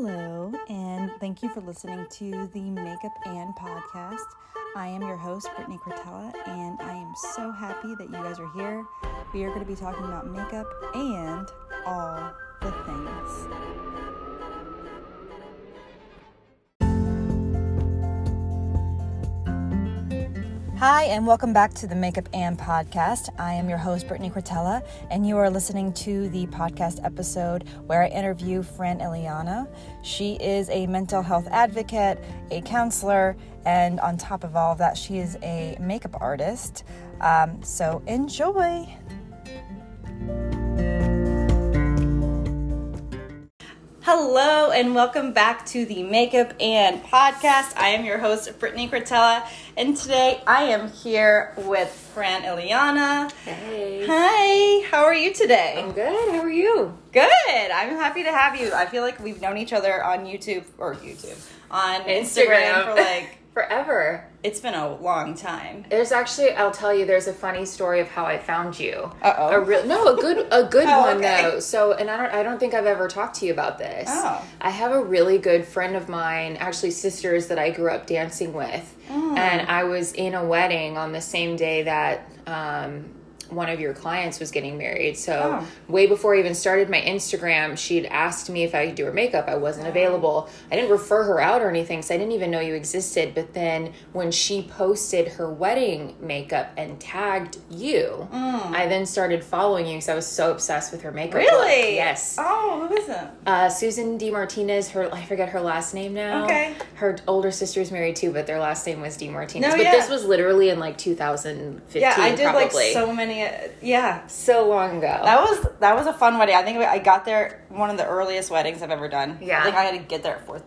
Hello, and thank you for listening to the Makeup and podcast. I am your host, Brittany Cortella, and I am so happy that you guys are here. We are going to be talking about makeup and all the things. Hi, and welcome back to the Makeup and Podcast. I am your host, Brittany Cortella, and you are listening to the podcast episode where I interview Fran Eliana. She is a mental health advocate, a counselor, and on top of all of that, she is a makeup artist. Um, so enjoy. Hello and welcome back to the Makeup and Podcast. I am your host, Brittany Cortella, and today I am here with Fran Eliana. Hey. Hi, how are you today? I'm good. How are you? Good. I'm happy to have you. I feel like we've known each other on YouTube or YouTube on Instagram, for like forever. it's been a long time. There's actually, I'll tell you, there's a funny story of how I found you. Uh-oh. A real no, a good a good Oh, one okay. though. So, and I don't I don't think I've ever talked to you about this. Oh. I have a really good friend of mine, actually sisters that I grew up dancing with, Mm. and I was in a wedding on the same day that. Um, one of your clients was getting married. So, Oh. way before I even started my Instagram, she'd asked me if I could do her makeup. I wasn't available. I didn't refer her out or anything, so I didn't even know you existed. But then when she posted her wedding makeup and tagged you, I then started following you because I was so obsessed with her makeup. look. Really? Yes. Oh, who is it? Uh, Susan D. Martinez, her I forget her last name now. Okay. Her older sister's married too, but their last name was D. Martinez. No, but yeah. this was literally in like 2015. Yeah, I did probably. like so many. Yeah, so long ago. that was that was a fun wedding. I think I got there one of the earliest weddings I've ever done. Yeah. I think I had to get there at four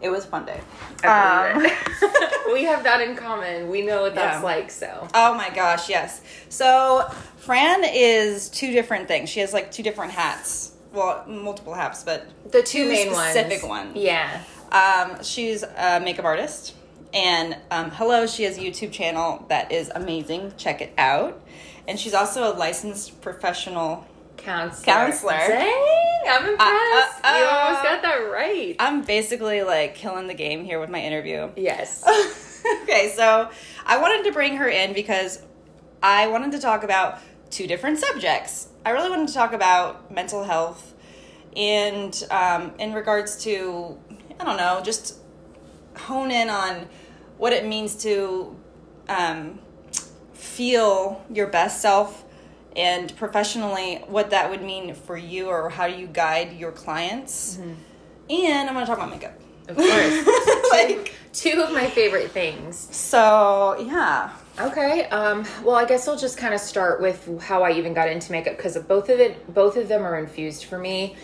It was a fun day. Um, we have that in common. We know what that's Yeah. like. So Oh my gosh, yes. So Fran is two different things. She has like two different hats. Well, multiple hats, but the two, main specific ones. ones. Yeah. Um, she's a makeup artist. And um, hello, she has a YouTube channel that is amazing. Check it out. And she's also a licensed professional. Counselor. Counselor. Dang, I'm impressed. uh, you uh. almost got that right. I'm basically like killing the game here with my interview. yes. okay, so I wanted to bring her in because I wanted to talk about two different subjects. I really wanted to talk about mental health and um, in regards to, I don't know, just hone in on what it means to um, feel your best self and professionally what that would mean for you or how you guide your clients. And I'm going to talk about makeup. Of course. like, two of my favorite things. so, yeah. Okay. Um, well, I guess I'll just kind of start with how I even got into makeup because both of it, both of them are infused for me.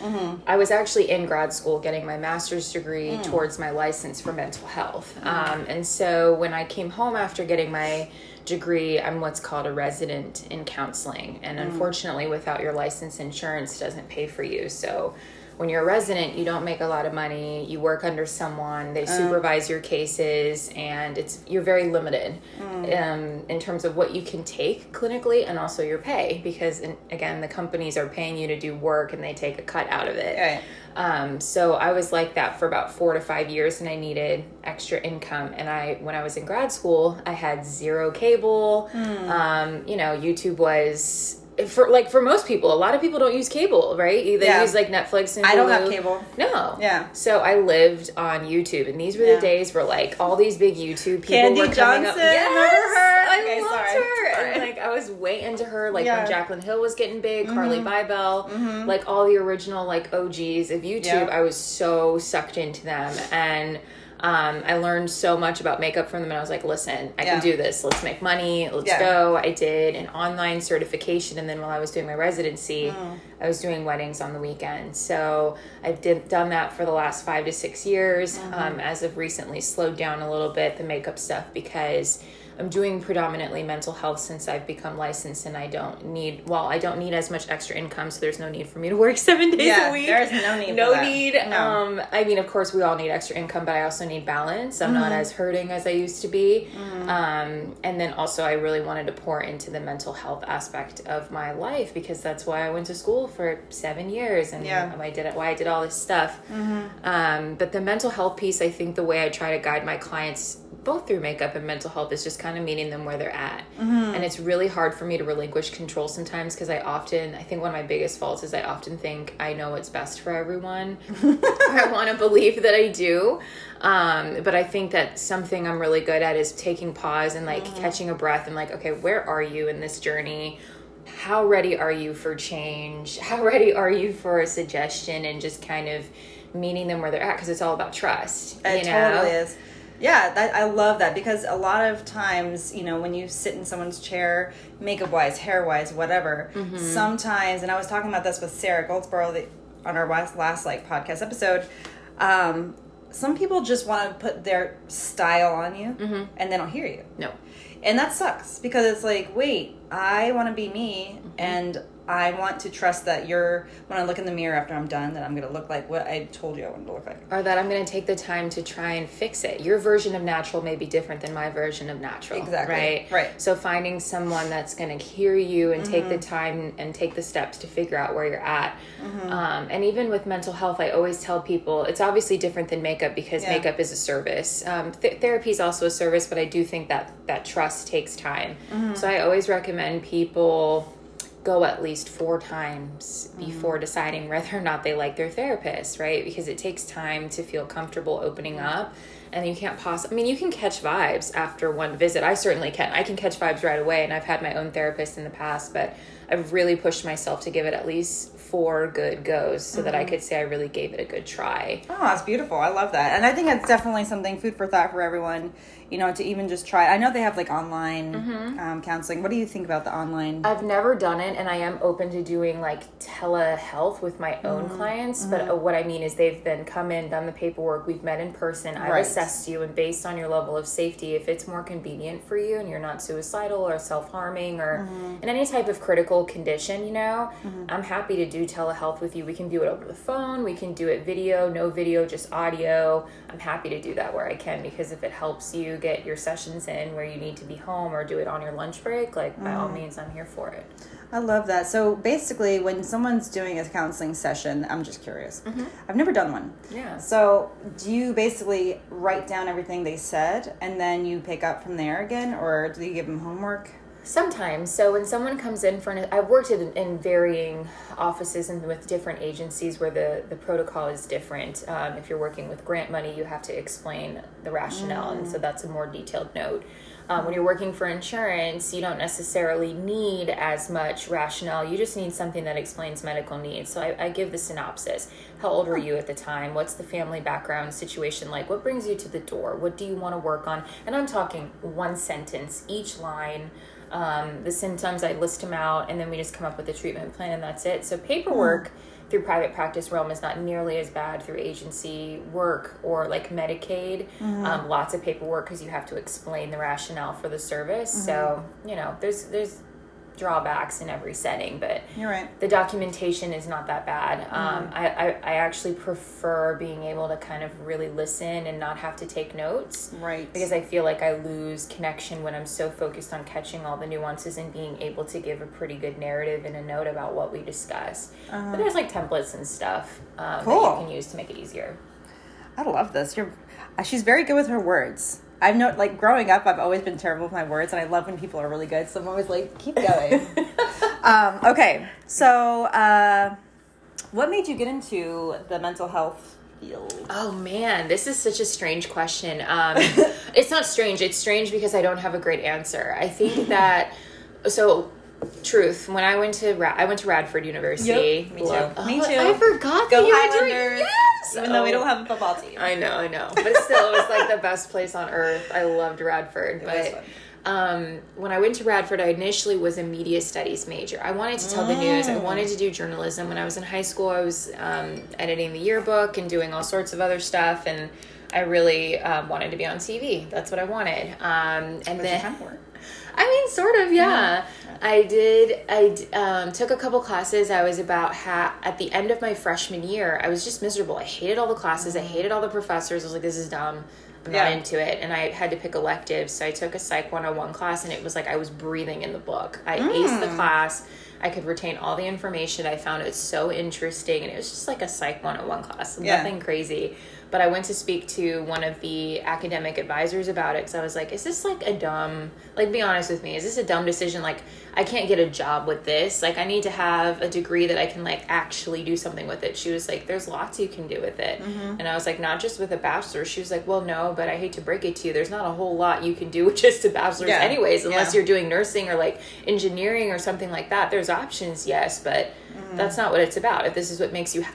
I was actually in grad school getting my master's degree towards my license for mental health, um, and so when I came home after getting my degree, I'm what's called a resident in counseling, and mm. unfortunately, without your license, insurance doesn't pay for you. So when you're a resident, you don't make a lot of money. You work under someone. They supervise your cases, and it's you're very limited um, in terms of what you can take clinically, and also your pay because in, again, the companies are paying you to do work, and they take a cut out of it. Right. Um, so I was like that for about four to five years, and I needed extra income. And I, when I was in grad school, I had zero cable. Hmm. Um, you know, YouTube was for like for most people. A lot of people don't use cable, right? They Yeah. use like Netflix and I don't have cable. No. Yeah. So I lived on YouTube, and these were Yeah. the days where like all these big YouTube people Kandee were coming up. Johnson, Yes, remember her? I Okay, loved sorry. her. Sorry. And like I was way into her. Like Yeah. Mm-hmm. when Jaclyn Hill was getting big, Carly Bybel, like all the original like OGs of YouTube. I was so sucked into them, and um, I learned so much about makeup from them. And I was like, listen, I Yeah. can do this. Let's make money. Let's Yeah. go. I did an online certification, and then while I was doing my residency, Mm. I was doing weddings on the weekend. So I've did, done that for the last five to six years. Mm-hmm. Um, as of recently, slowed down a little bit the makeup stuff because I'm doing predominantly mental health since I've become licensed, and I don't need well, I don't need as much extra income, so there's no need for me to work seven days Yeah, a week. there's no need for No need. No. Um, I mean, of course, we all need extra income, but I also need balance. I'm not as hurting as I used to be. Um, and then also, I really wanted to pour into the mental health aspect of my life because that's why I went to school for seven years and Yeah. why I did it, why I did all this stuff. Um, but the mental health piece, I think the way I try to guide my clients both through makeup and mental health is just kind of meeting them where they're at. And it's really hard for me to relinquish control sometimes because I often, I think one of my biggest faults is I often think I know what's best for everyone. I want to believe that I do. Um, but I think that something I'm really good at is taking pause and like catching a breath and like, okay, where are you in this journey? How ready are you for change? How ready are you for a suggestion? And just kind of meeting them where they're at because it's all about trust. It you know? totally is. Yeah, that, I love that because a lot of times, you know, when you sit in someone's chair, makeup wise, hair wise, whatever, Mm-hmm. sometimes, and I was talking about this with Sarah Goldsboro the, on our last, last like podcast episode. Um, some people just want to put their style on you, Mm-hmm. and they don't hear you, No. and that sucks because it's like, wait, I want to be me, Mm-hmm. and I want to trust that you're when I look in the mirror after I'm done, that I'm gonna look like what I told you I wanted to look like. or that I'm going to take the time to try and fix it. Your version of natural may be different than my version of natural. Exactly. Right. Right. So finding someone that's going to hear you and take the time and take the steps to figure out where you're at. Um, and even with mental health, I always tell people it's obviously different than makeup because Yeah. makeup is a service. Um, th- therapy is also a service, but I do think that that trust takes time. So I always recommend people go at least four times mm-hmm. before deciding whether or not they like their therapist, right? Because it takes time to feel comfortable opening up. And you can't possibly, I mean, you can catch vibes after one visit. I certainly can. I can catch vibes right away. And I've had my own therapist in the past, but I've really pushed myself to give it at least four good goes so that I could say I really gave it a good try. Oh, that's beautiful. I love that. And I think it's definitely something food for thought for everyone, you know, to even just try. I know they have like online um, counseling. What do you think about the online? I've never done it, and I am open to doing like telehealth with my own Mm-hmm. clients. But uh, what I mean is, they've then come in, done the paperwork, we've met in person, I've Right. assessed you, and based on your level of safety, if it's more convenient for you and you're not suicidal or self harming or Mm-hmm. in any type of critical condition, you know, I'm happy to do telehealth with you. We can do it over the phone, we can do it video, no video, just audio. I'm happy to do that where I can because if it helps you get your sessions in where you need to be home or do it on your lunch break, like by all Mm-hmm. means, I'm here for it. I love that. So basically, when someone's doing a counseling session, I'm just curious. I've never done one. Yeah. So do you basically write down everything they said and then you pick up from there again, or do you give them homework? Sometimes. So when someone comes in for an, I've worked in, in varying offices and with different agencies where the, the protocol is different. Um, if you're working with grant money, you have to explain the rationale, and so that's a more detailed note. Um, when you're working for insurance, you don't necessarily need as much rationale. You just need something that explains medical needs. So I, I give the synopsis. How old were you at the time? What's the family background situation like? What brings you to the door? What do you want to work on? And I'm talking one sentence, each line um, the symptoms, I list them out, and then we just come up with a treatment plan, and that's it. So paperwork through private practice realm is not nearly as bad through agency work or like Medicaid. Um, lots of paperwork because you have to explain the rationale for the service. So you know, there's there's drawbacks in every setting, but You're right. the documentation is not that bad. Um, I, I, I actually prefer being able to kind of really listen and not have to take notes Right. because I feel like I lose connection when I'm so focused on catching all the nuances and being able to give a pretty good narrative in a note about what we discuss. But there's like templates and stuff um, that you can use to make it easier. I love this. You're, uh, she's very good with her words. I've known, like, growing up, I've always been terrible with my words, and I love when people are really good. So I'm always like, keep going. um, okay, so uh, what made you get into the mental health field? Oh man, this is such a strange question. Um, it's not strange. It's strange because I don't have a great answer. I think that so. Truth. When I went to Ra- I went to Radford University. Yep, me too. Love- Me Oh, too. I forgot Go that you were doing- Highlanders! Yes. Even though we Oh. don't have a football team. I know, I know. But still, it was like the best place on earth. I loved Radford. was but um, when I went to Radford, I initially was a media studies major. I wanted to tell the news. I wanted to do journalism. When I was in high school, I was um, editing the yearbook and doing all sorts of other stuff. And I really um, wanted to be on TV. That's what I wanted. Um, and But then kind of. I mean, sort of, yeah. I did. I um, took a couple classes. I was about ha- at the end of my freshman year. I was just miserable. I hated all the classes. I hated all the professors. I was like, this is dumb. I'm Yeah. not into it. And I had to pick electives. So I took a Psych 101 class, and it was like I was breathing in the book. I aced the class. I could retain all the information. I found it so interesting. And it was just like a Psych 101 class. Yeah. Nothing crazy. But I went to speak to one of the academic advisors about it because I was like, is this like a dumb, like, be honest with me, is this a dumb decision? Like, I can't get a job with this. Like, I need to have a degree that I can, like, actually do something with it. She was like, there's lots you can do with it. Mm-hmm. And I was like, not just with a bachelor. She was like, well, no, but I hate to break it to you. There's not a whole lot you can do with just a bachelor's, Yeah. anyways, unless Yeah. you're doing nursing or like engineering or something like that. There's options, yes, but mm-hmm. that's not what it's about. If this is what makes you, ha-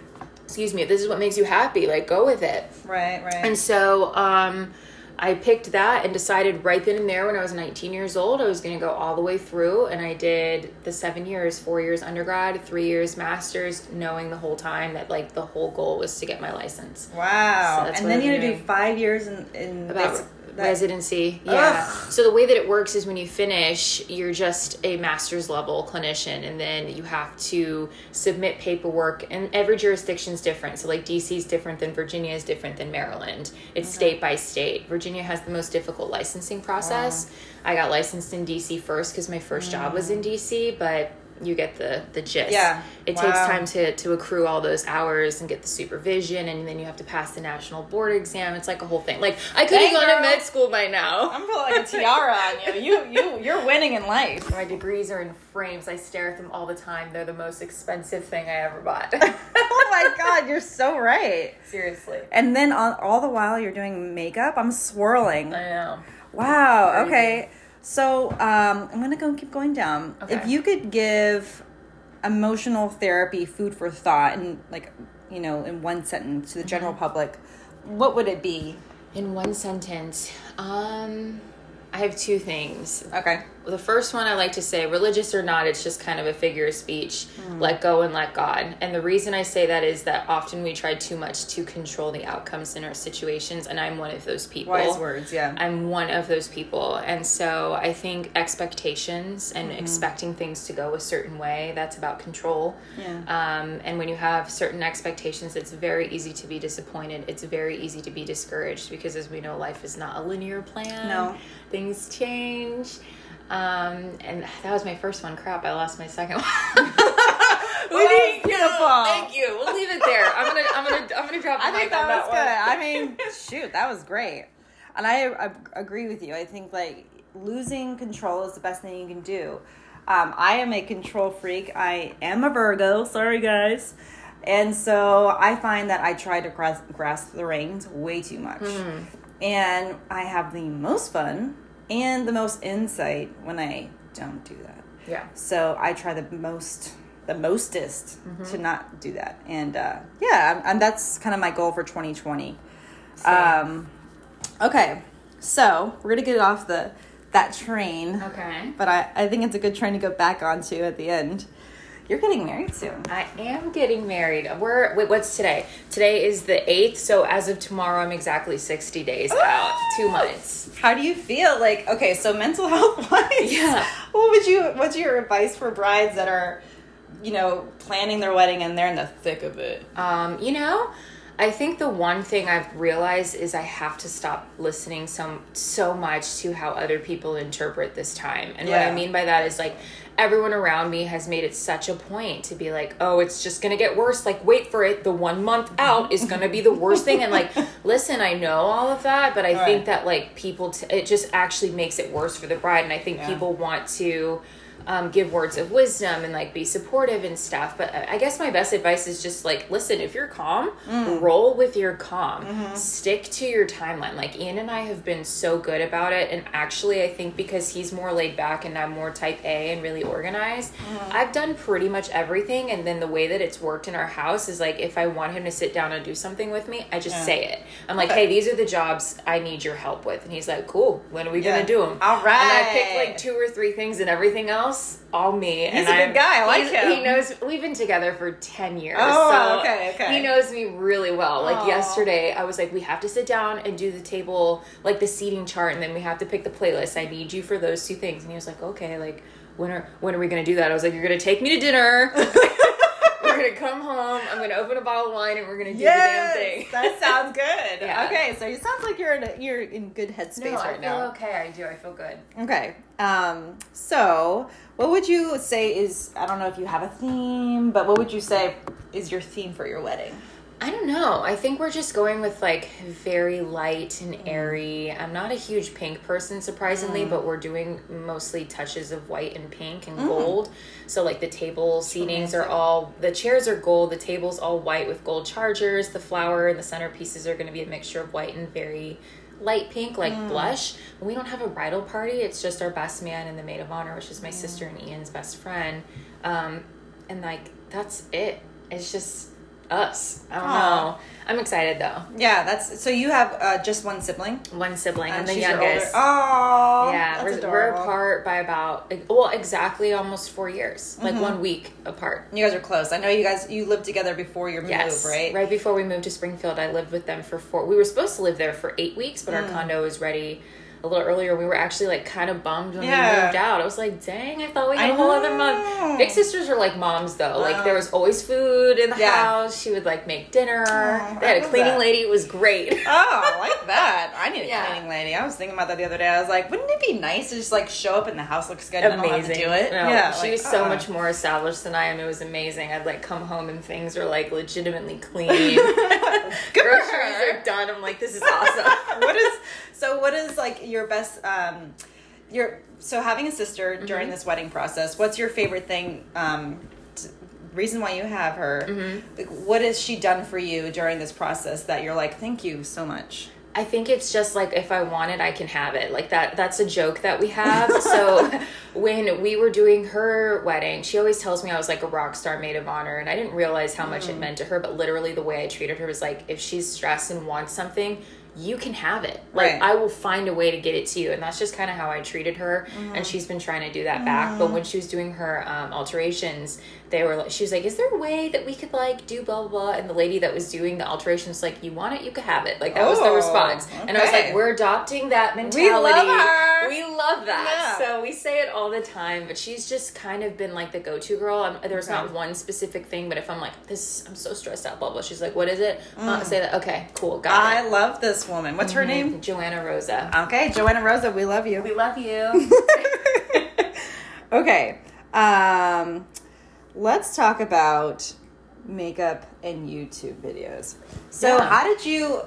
excuse me, if this is what makes you happy, like, go with it. Right, right. And so um, I picked that and decided right then and there when I was 19 years old, I was going to go all the way through. And I did the seven years four years undergrad, three years master's, knowing the whole time that like the whole goal was to get my license. wow. So and then you had to do five years in, in About residency. Yeah. Ugh. So the way that it works is when you finish, you're just a master's level clinician, and then you have to submit paperwork. And every jurisdiction is different. So like DC is different than Virginia is different than Maryland. It's state by state. Virginia has the most difficult licensing process. I got licensed in DC first because my first job was in mm. DC, but you get the the gist. Yeah. It takes time to to accrue all those hours and get the supervision, and then you have to pass the national board exam. It's like a whole thing. Like I could have gone to med school by now. I'm putting like a tiara on you. You, you, you're winning in life. My degrees are in frames. I stare at them all the time. They're the most expensive thing I ever bought. oh my god, you're so right. Seriously. And then on, all the while you're doing makeup, I'm swirling. I know. Wow. Okay. So um, I'm gonna go keep going down. Okay. If you could give emotional therapy food for thought, and like you know, in one sentence to the general Mm-hmm. public, what would it be? In one sentence, um, I have two things. Okay. The first one I like to say, religious or not, it's just kind of a figure of speech. Let go and let God. And the reason I say that is that often we try too much to control the outcomes in our situations, and I'm one of those people. Wise words. Yeah. I'm one of those people. And so I think expectations and expecting things to go a certain way, that's about control. Yeah. Um, and when you have certain expectations, it's very easy to be disappointed. It's very easy to be discouraged because, as we know, life is not a linear plan. No. Things change. Um, and that was my first one. Crap, I lost my second one. We did beautiful. Thank you. We'll leave it there. I'm gonna, I'm gonna, I'm gonna drop the I think that was that good. I mean, shoot, that was great. And I, I agree with you. I think like losing control is the best thing you can do. Um, I am a control freak. I am a Virgo. Sorry, guys. And so I find that I try to grasp, grasp the reins way too much. And I have the most fun and the most insight when I don't do that. Yeah. So I try the most, the mostest to not do that. And uh, yeah, and that's kind of my goal for 2020. Um, okay, so we're gonna get off the that train, Okay. but I, I think it's a good train to go back onto at the end. You're getting married soon. I am getting married. We're wait, what's today? Today is the eighth, so as of tomorrow, I'm exactly sixty days out. Two months. How do you feel? Like, okay, so mental health wise, Yeah. What would you? What's your advice for brides that are, you know, planning their wedding and they're in the thick of it? Um, you know, I think the one thing I've realized is I have to stop listening so so much to how other people interpret this time. And what I mean by that is like everyone around me has made it such a point to be like, "Oh, it's just going to get worse. Like wait for it. The 1 month out is going to be the worst thing." And like, listen, I know all of that, but I Right. think that like people t- it just actually makes it worse for the bride and I think Yeah. people want to um, give words of wisdom and like be supportive and stuff. But I I guess my best advice is just like, listen, if you're calm, mm. roll with your calm. Mm-hmm. Stick to your timeline. Like Ian and I have been so good about it. And actually, I think because he's more laid back and I'm more type A and really organized, mm-hmm. I've done pretty much everything. And then the way that it's worked in our house is like, if I want him to sit down and do something with me, I just Yeah. say it. I'm like, Okay. hey, these are the jobs I need your help with. And he's like, cool, when are we Yeah. going to do them? All right. And I pick like two or three things and everything else all me. He's a good guy. I like him. He knows we've been together for ten years. Oh, so okay, okay. He knows me really well. Like Aw. yesterday, I was like, we have to sit down and do the table, like the seating chart, and then we have to pick the playlist. I need you for those two things. And he was like, okay, like when are when are we gonna do that? I was like, you're gonna take me to dinner. we're gonna come home. I'm gonna open a bottle of wine, and we're gonna do the damn thing. that sounds good. Yeah. Okay, so it sounds like you're in a, you're in good headspace no, I right feel now. okay. I do. I feel good. Okay. Um, so what would you say is I don't know if you have a theme, but what would you say is your theme for your wedding? I don't know. I think we're just going with like very light and mm. airy. I'm not a huge pink person, surprisingly, mm. but we're doing mostly touches of white and pink and mm. gold. So like the table seatings are all the chairs are gold, the table's all white with gold chargers. The flower and the centerpieces are going to be a mixture of white and very light pink, like blush. We don't have a bridal party. It's just our best man and the maid of honor, which is my sister and Ian's best friend. Um, and like that's it. It's just us. I don't Aw. know. I'm excited though. Yeah, that's so you have uh, just one sibling. One sibling. I'm And the she's your youngest. older- Oh, yeah, that's we're, we're adorable. apart by about well, exactly almost four years, like one week apart. You guys are close. I know you guys you lived together before your Yes, move, right? Right before we moved to Springfield, I lived with them for four. We were supposed to live there for eight weeks, but Mm. our condo was ready a little earlier. We were actually like kind of bummed when Yeah. we moved out. I was like, dang, I thought we had I a whole other month. Big sisters are like moms though. Like there was always food in the Yeah. house. She would like make dinner. Aw, they had a cleaning that. lady. It was great. Oh, I like that. I need a Yeah. cleaning lady. I was thinking about that the other day. I was like, wouldn't it be nice to just like show up and the house looks good and I don't have to do it? No, yeah, she like, was so uh. much more established than I am. It was amazing. I'd like come home and things are like legitimately clean. Groceries are done. I'm like, this is awesome. what is so? What is like your best? Um, your so having a sister Mm-hmm. during this wedding process. What's your favorite thing? Um, t- reason why you have her. Mm-hmm. Like, what has she done for you during this process that you're like, thank you so much. I think it's just like if I want it, I can have it. Like that. That's a joke that we have. So when we were doing her wedding, she always tells me I was like a rock star maid of honor, and I didn't realize how much Mm. it meant to her. But literally, the way I treated her was like, if she's stressed and wants something. You can have it. Like Right. I will find a way to get it to you, and that's just kind of how I treated her. Mm-hmm. And she's been trying to do that back. But when she was doing her um, alterations, they were like, she was like, "Is there a way that we could like do blah blah?" blah? And the lady that was doing the alterations, like, "You want it, you could have it." Like that was the Oh, response. And I was like, "We're adopting that mentality. We love her. We love that." Yeah. So we say it all the time. But she's just kind of been like the go-to girl. I'm, there's not one specific thing, but if I'm like, "This, I'm so stressed out," blah blah. She's like, "What is it?" Uh, say that. Okay, cool, got Mm. I it. love this woman. What's her name? Joanna Rosa. Okay, Joanna Rosa. We love you. We love you. okay. Um, let's talk about makeup and YouTube videos. So, Yeah. how did you?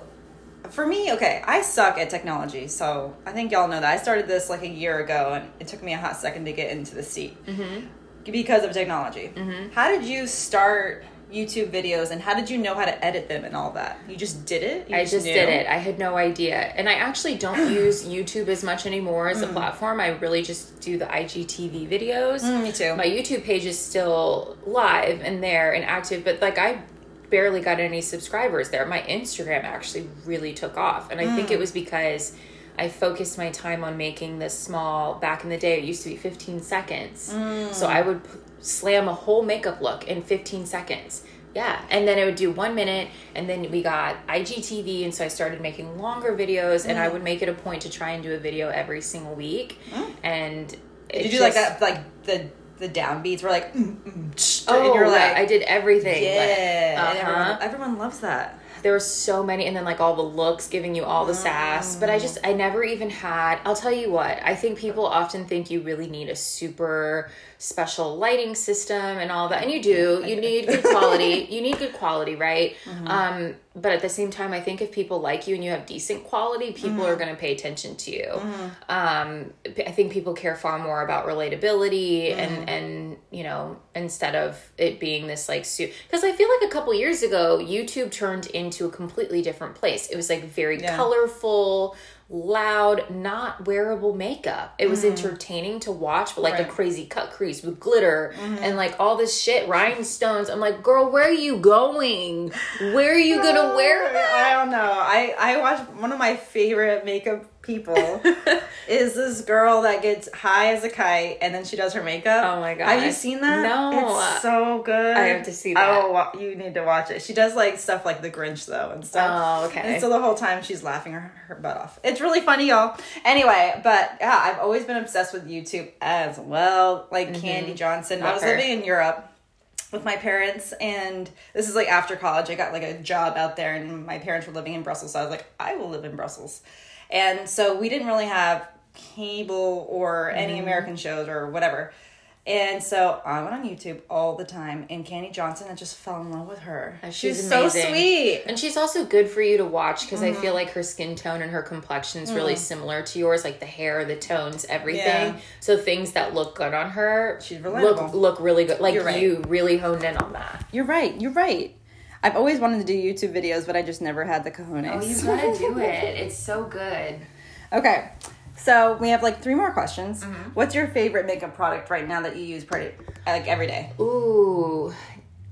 For me, okay, I suck at technology, so I think y'all know that. I started this like a year ago, and it took me a hot second to get into the seat mm-hmm. because of technology. Mm-hmm. How did you start YouTube videos, and how did you know how to edit them and all that? You just did it. You I just knew? did it. I had no idea. And I actually don't use YouTube as much anymore as a platform. I really just do the IGTV videos. Mm, me too. My YouTube page is still live and there and active, but like I barely got any subscribers there. My Instagram actually really took off. And I think Mm. it was because I focused my time on making this small back in the day it used to be 15 seconds. Mm. So I would p- slam a whole makeup look in 15 seconds. Yeah, and then it would do one minute, and then we got IGTV, and so I started making longer videos, and Mm. I would make it a point to try and do a video every single week. And Did you do like that? Like the the downbeats were like, mm, mm, Oh, and you're like, I did everything. yeah, Like, uh-huh. everyone loves that. There were so many and then like all the looks giving you all the sass but i mm. just i never even had i'll tell you what i think people often think you really need a super special lighting system and all that and you do you need good quality you need good quality right? Mm-hmm. Um but at the same time i think if people like you and you have decent quality people are mm. going to pay attention to you. Mm-hmm. Um i think people care far more about relatability and mm-hmm. and you know instead of it being this like suit because i feel like a couple years ago youtube turned into a completely different place. It was like very Yeah. colorful loud not wearable makeup. It was mm-hmm. entertaining to watch but like a crazy cut crease with glitter mm-hmm. and like all this shit rhinestones. I'm like girl where are you going? Where are you gonna wear that I don't know. I I watched one of my favorite makeup people is this girl that gets high as a kite and then she does her makeup. Oh my god! Have you seen that? No. It's so good. I have to see that. Oh, you need to watch it. She does like stuff like The Grinch though and stuff. Oh, okay. And so the whole time she's laughing her, her butt off. It's really funny, y'all. Anyway, but yeah, I've always been obsessed with YouTube as well. Like mm-hmm. Kandee Johnson. I was her. living in Europe with my parents and this is like after college i got like a job out there and my parents were living in brussels so i was like i will live in brussels and so we didn't really have cable or any Mm-hmm. american shows or whatever and so i went on youtube all the time and kandee johnson i just fell in love with her She's she's so sweet And she's also good for you to watch because I Mm-hmm. feel like her skin tone and her complexion is really similar to yours, like the hair, the tones, everything. Yeah. So things that look good on her She's look relatable. look really good. Like right. you really honed in on that. you're right you're right i've always wanted to do youtube videos but i just never had the cojones Oh, you gotta do it. It's so good. Okay. So we have like three more questions. Mm-hmm. What's your favorite makeup product right now that you use pretty like every day? Ooh,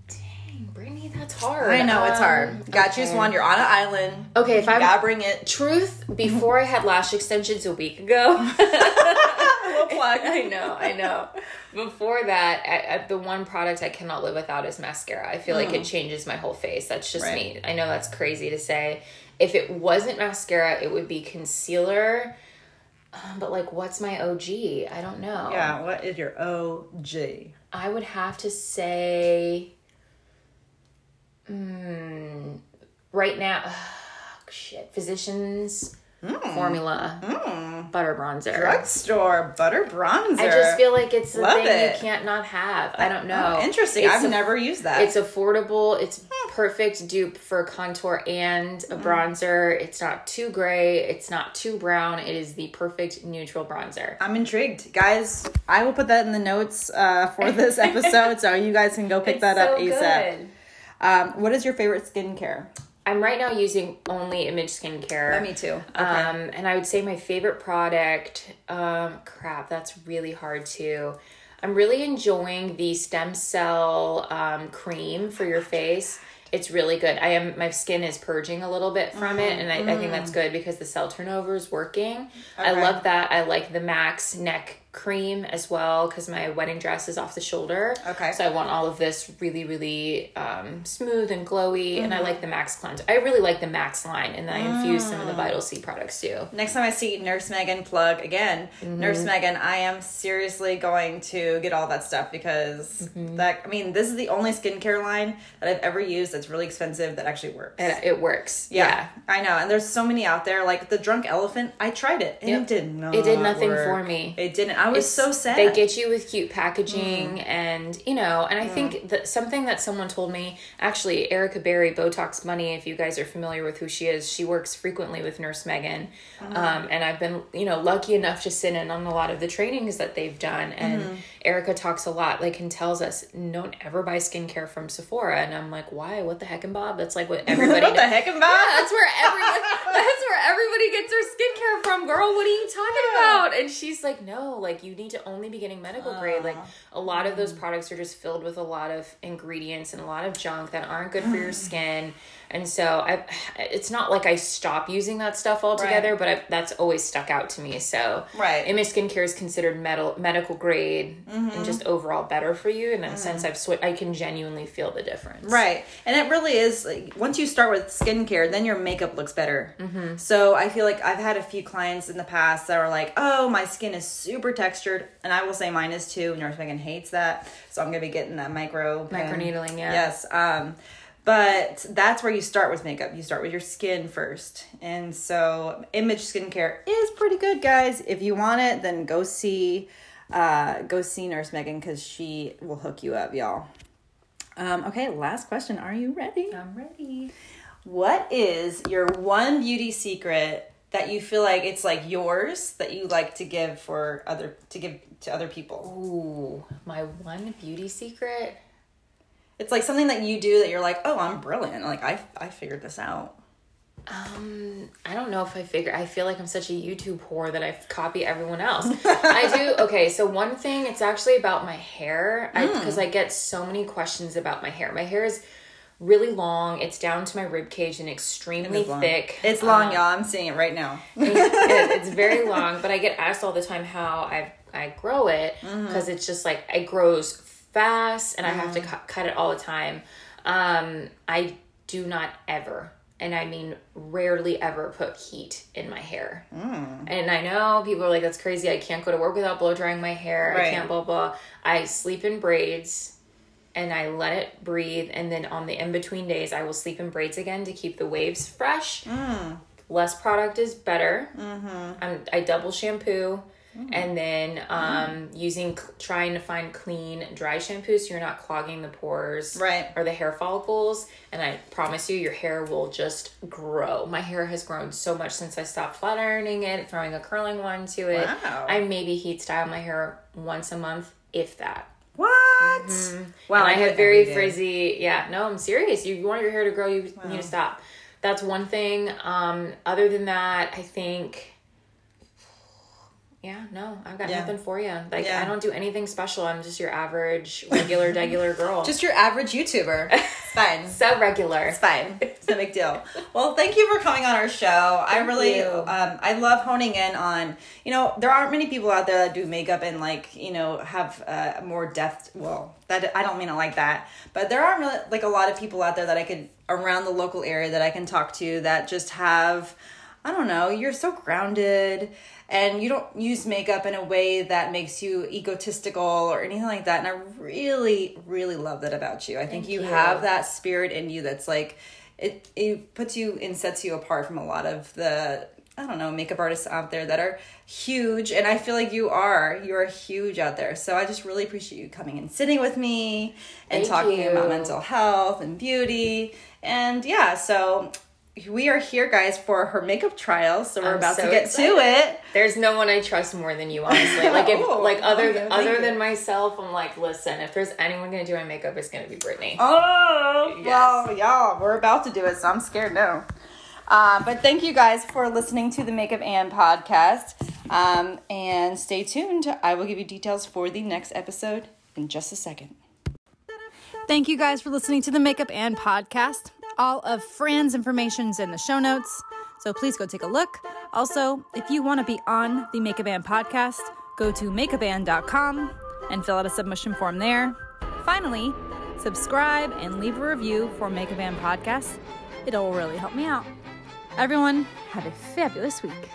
dang, Brittany, that's hard. I know it's Um, hard. Got to choose one. You're on an island. Okay, if You I'm gotta bring it. truth, before I had lash extensions a week ago. plug. I know, I know. Before that, I, I, the one product I cannot live without is mascara. I feel like it changes my whole face. That's just Right. me. I know that's crazy to say. If it wasn't mascara, it would be concealer. Um, but like, what's my OG? I don't know. Yeah. What is your OG? I would have to say, mm, right now, shit, Physicians Formula Butter Bronzer. Drugstore butter bronzer. I just feel like it's the Love thing it. you can't not have. I don't know. Oh, interesting. It's I've never used that. It's affordable. It's perfect dupe for contour and Mm. a bronzer. It's not too gray. It's not too brown. It is the perfect neutral bronzer. I'm intrigued, guys. I will put that in the notes uh, for this episode, so you guys can go pick that up ASAP. Um, what is your favorite skincare? I'm right now using only Image Skincare. Uh, me too. Okay. Um, and I would say my favorite product, um, crap, that's really hard too. I'm really enjoying the stem cell um, cream for your face. It's really good. I am my skin is purging a little bit from it, and I, I think mm-hmm. that's good because the cell turnover is working. I love that. I like the Max neck cream as well because my wedding dress is off the shoulder. Okay. So I want all of this really, really um, smooth and glowy, and Mm-hmm. I like the Max cleanse. I really like the Max line, and then I infuse some Mm. of the Vital C products too. Next time I see Nurse Megan plug again, Nurse Megan, I am seriously going to get all that stuff because that I mean, this is the only skincare line that I've ever used that's really expensive that actually works. And it works. yeah, I know. And there's so many out there. Like the drunk elephant, I tried it and Yep. it did not. It did nothing work. for me. It didn't. I was It's- so sad. They get you with cute packaging, Mm. and you know, and I think that something that someone told me, actually, Erica Berry, Botox Money, if you guys are familiar with who she is, she works frequently with Nurse Megan, Mm. um, and I've been, you know, lucky enough to sit in on a lot of the trainings that they've done, and Mm-hmm. Erica talks a lot, like, and tells us, don't ever buy skincare from Sephora, and I'm like, why? What the heck, and Bob? That's like what everybody. what the heck, and Yeah, that's where every that's where everybody gets their skincare from, girl. What are you talking about? And she's like, no, like you need to only be getting medical grade. Like a lot of those mm-hmm. products are just filled with a lot of ingredients and a lot of junk that aren't good for your mm. skin. And so I, it's not like I stop using that stuff altogether, but I, that's always stuck out to me. So Right. Image Skincare is considered metal, medical grade and mm-hmm. just overall better for you. And then mm. since I've switched, I can genuinely feel the difference. Right. And it really is like once you start with skincare, then your makeup looks better. Mm-hmm. So I feel like I've had a few clients in the past that were like, oh, my skin is super textured. And I will say mine is too. Nurse Megan hates that. So I'm to be getting that micro pen. Microneedling, yeah. Yes. Um, but that's where you start with makeup. You start with your skin first. And so Image Skincare is pretty good, guys. If you want it, then go see uh, go see Nurse Megan because she will hook you up, y'all. Um, okay, last question. Are you ready? I'm ready. What is your one beauty secret that you feel like it's like yours that you like to give for other to give to other people? Ooh, my one beauty secret. It's like something that you do that you're like, oh, I'm brilliant. Like I I figured this out. Um, I don't know if I figure. I feel like I'm such a YouTube whore that I copy everyone else. I do. Okay, so one thing, it's actually about my hair, I because I get so many questions about my hair. My hair is really long. It's down to my rib cage and extremely long. thick. It's long, Um, y'all. I'm seeing it right now. it- it's very long, but I get asked all the time how I I grow it Mm-hmm. because it's just like it grows fast and I have to cut, cut it all the time. Um, I do not ever, and I mean rarely ever, put heat in my hair. Mm. And I know people are like, "That's crazy! I can't go to work without blow drying my hair. I can't blah blah." I sleep in braids. And I let it breathe, and then on the in between days, I will sleep in braids again to keep the waves fresh Mm. less product is better. Mm-hmm. I'm, I double shampoo. Mm. And then um, using, trying to find clean, dry shampoo so you're not clogging the pores Right. or the hair follicles. And I promise you, your hair will just grow. My hair has grown so much since I stopped flat ironing it, throwing a curling one to it. Wow. I maybe heat style my hair once a month, if that. What? Wow, Mm-hmm. and I, have very frizzy. Yeah, no, I'm serious. You want your hair to grow, you need to stop. That's one thing. Um, other than that, I think. Yeah, no, I've got Yeah. nothing for you. Like Yeah. I don't do anything special. I'm just your average, regular, regular girl. Just your average YouTuber. It's fine. so regular. It's fine. It's no big deal. Well, thank you for coming on our show. I Thank really, you. um, I love honing in on, you know, there aren't many people out there that do makeup and like, you know, have uh, more depth. Well, that I don't mean it like that, but there aren't really like a lot of people out there that I could around the local area that I can talk to that just have, I don't know, you're so grounded and you don't use makeup in a way that makes you egotistical or anything like that. And I really, really love that about you. I think you you. have that spirit in you that's like it it puts you and sets you apart from a lot of the I don't know makeup artists out there that are huge and I feel like you are you are huge out there so I just really appreciate you coming and sitting with me and Thank talking you. about mental health and beauty and yeah so we are here guys for her makeup trial so we're I'm about so to get excited. to it There's no one I trust more than you, honestly. Like if Oh, like other okay, thank other you. than myself, I'm like, listen, if there's anyone gonna do my makeup, it's gonna be Brittany. Oh, Yes. well, y'all, we're about to do it, so I'm scared now. Uh, but thank you guys for listening to the Makeup and podcast. Um, and stay tuned. I will give you details for the next episode in just a second. Thank you guys for listening to the Makeup and podcast. All of Fran's information is in the show notes, so please go take a look. Also, if you want to be on the Makeup and podcast, go to makeupand.com and fill out a submission form there. Finally, subscribe and leave a review for Makeup and podcast. It'll really help me out. Everyone, have a fabulous week.